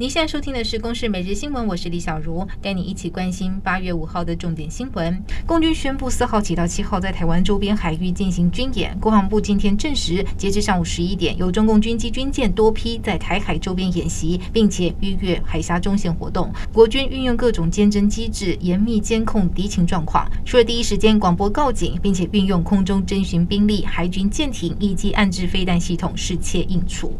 您现在收听的是《公视每日新闻》，我是李小茹，带你一起关心八月五号的重点新闻。共军宣布四号起到七号在台湾周边海域进行军演。国防部今天证实，截至上午十一点，有中共军机军舰多批在台海周边演习，并且逾越海峡中线活动。国军运用各种监侦机制，严密监控敌情状况，除了第一时间广播告警，并且运用空中侦巡兵力、海军舰艇以及岸置飞弹系统，适切应处。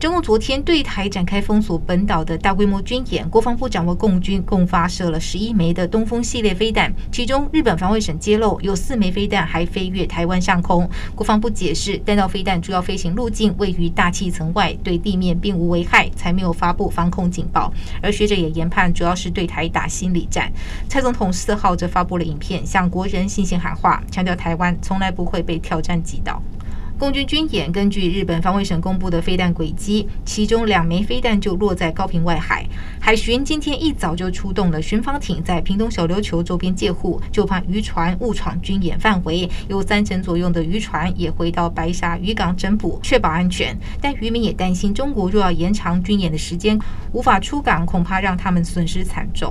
中共昨天对台展开封锁本岛的大规模军演，国防部掌握共军共发射了十一枚的东风系列飞弹，其中日本防卫省揭露有四枚飞弹还飞越台湾上空。国防部解释，弹道飞弹主要飞行路径位于大气层外，对地面并无危害，才没有发布防空警报。而学者也研判，主要是对台打心理战。蔡总统四号则发布了影片，向国人信心喊话，强调台湾从来不会被挑战击倒。共军军演根据日本防卫省公布的飞弹轨迹，其中两枚飞弹就落在高屏外海。海巡今天一早就出动了巡防艇，在屏东小琉球周边戒护，就怕渔船误闯军演范围。有三成左右的渔船也回到白沙渔港整补，确保安全。但渔民也担心，中国若要延长军演的时间，无法出港，恐怕让他们损失惨重。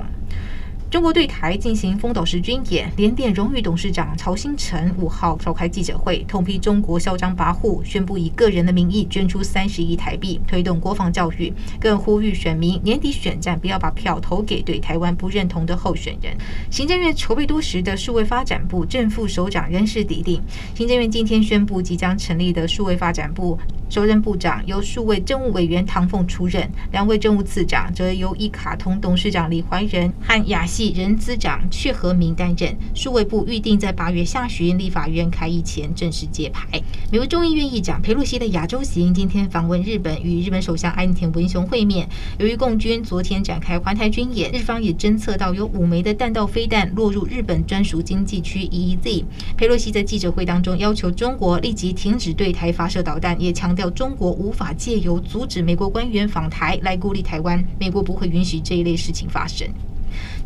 中国对台进行封岛式军演，联电荣誉董事长曹兴诚五号召开记者会，痛批中国嚣张跋扈，宣布以个人的名义捐出三十亿台币推动国防教育，更呼吁选民年底选战不要把票投给对台湾不认同的候选人。行政院筹备多时的数位发展部正副首长人事底定，行政院今天宣布即将成立的数位发展部。首任部长由数位政务委员唐凤出任，两位政务次长则由一卡通董事长李怀仁和亚人资长却和名担任。数位部预定在八月下旬立法院开议前正式揭牌。美国众议院议长佩洛西的亚洲行今天访问日本，与日本首相安田文雄会面。由于共军昨天展开环台军演，日方也侦测到有五枚的弹道飞弹落入日本专属经济区 EEZ。佩洛西在记者会当中要求中国立即停止对台发射导弹，也强调。中国无法借由阻止美国官员访台来孤立台湾，美国不会允许这一类事情发生。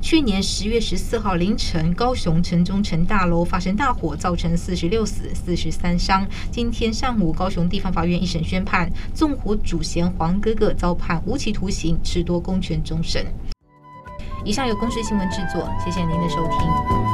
去年十月十四号凌晨，高雄城中城大楼发生大火，造成四十六死、四十三伤。今天上午，高雄地方法院一审宣判，纵火主嫌黄哥哥遭判无期徒刑，褫夺公权终身。以上由公视新闻制作，谢谢您的收听。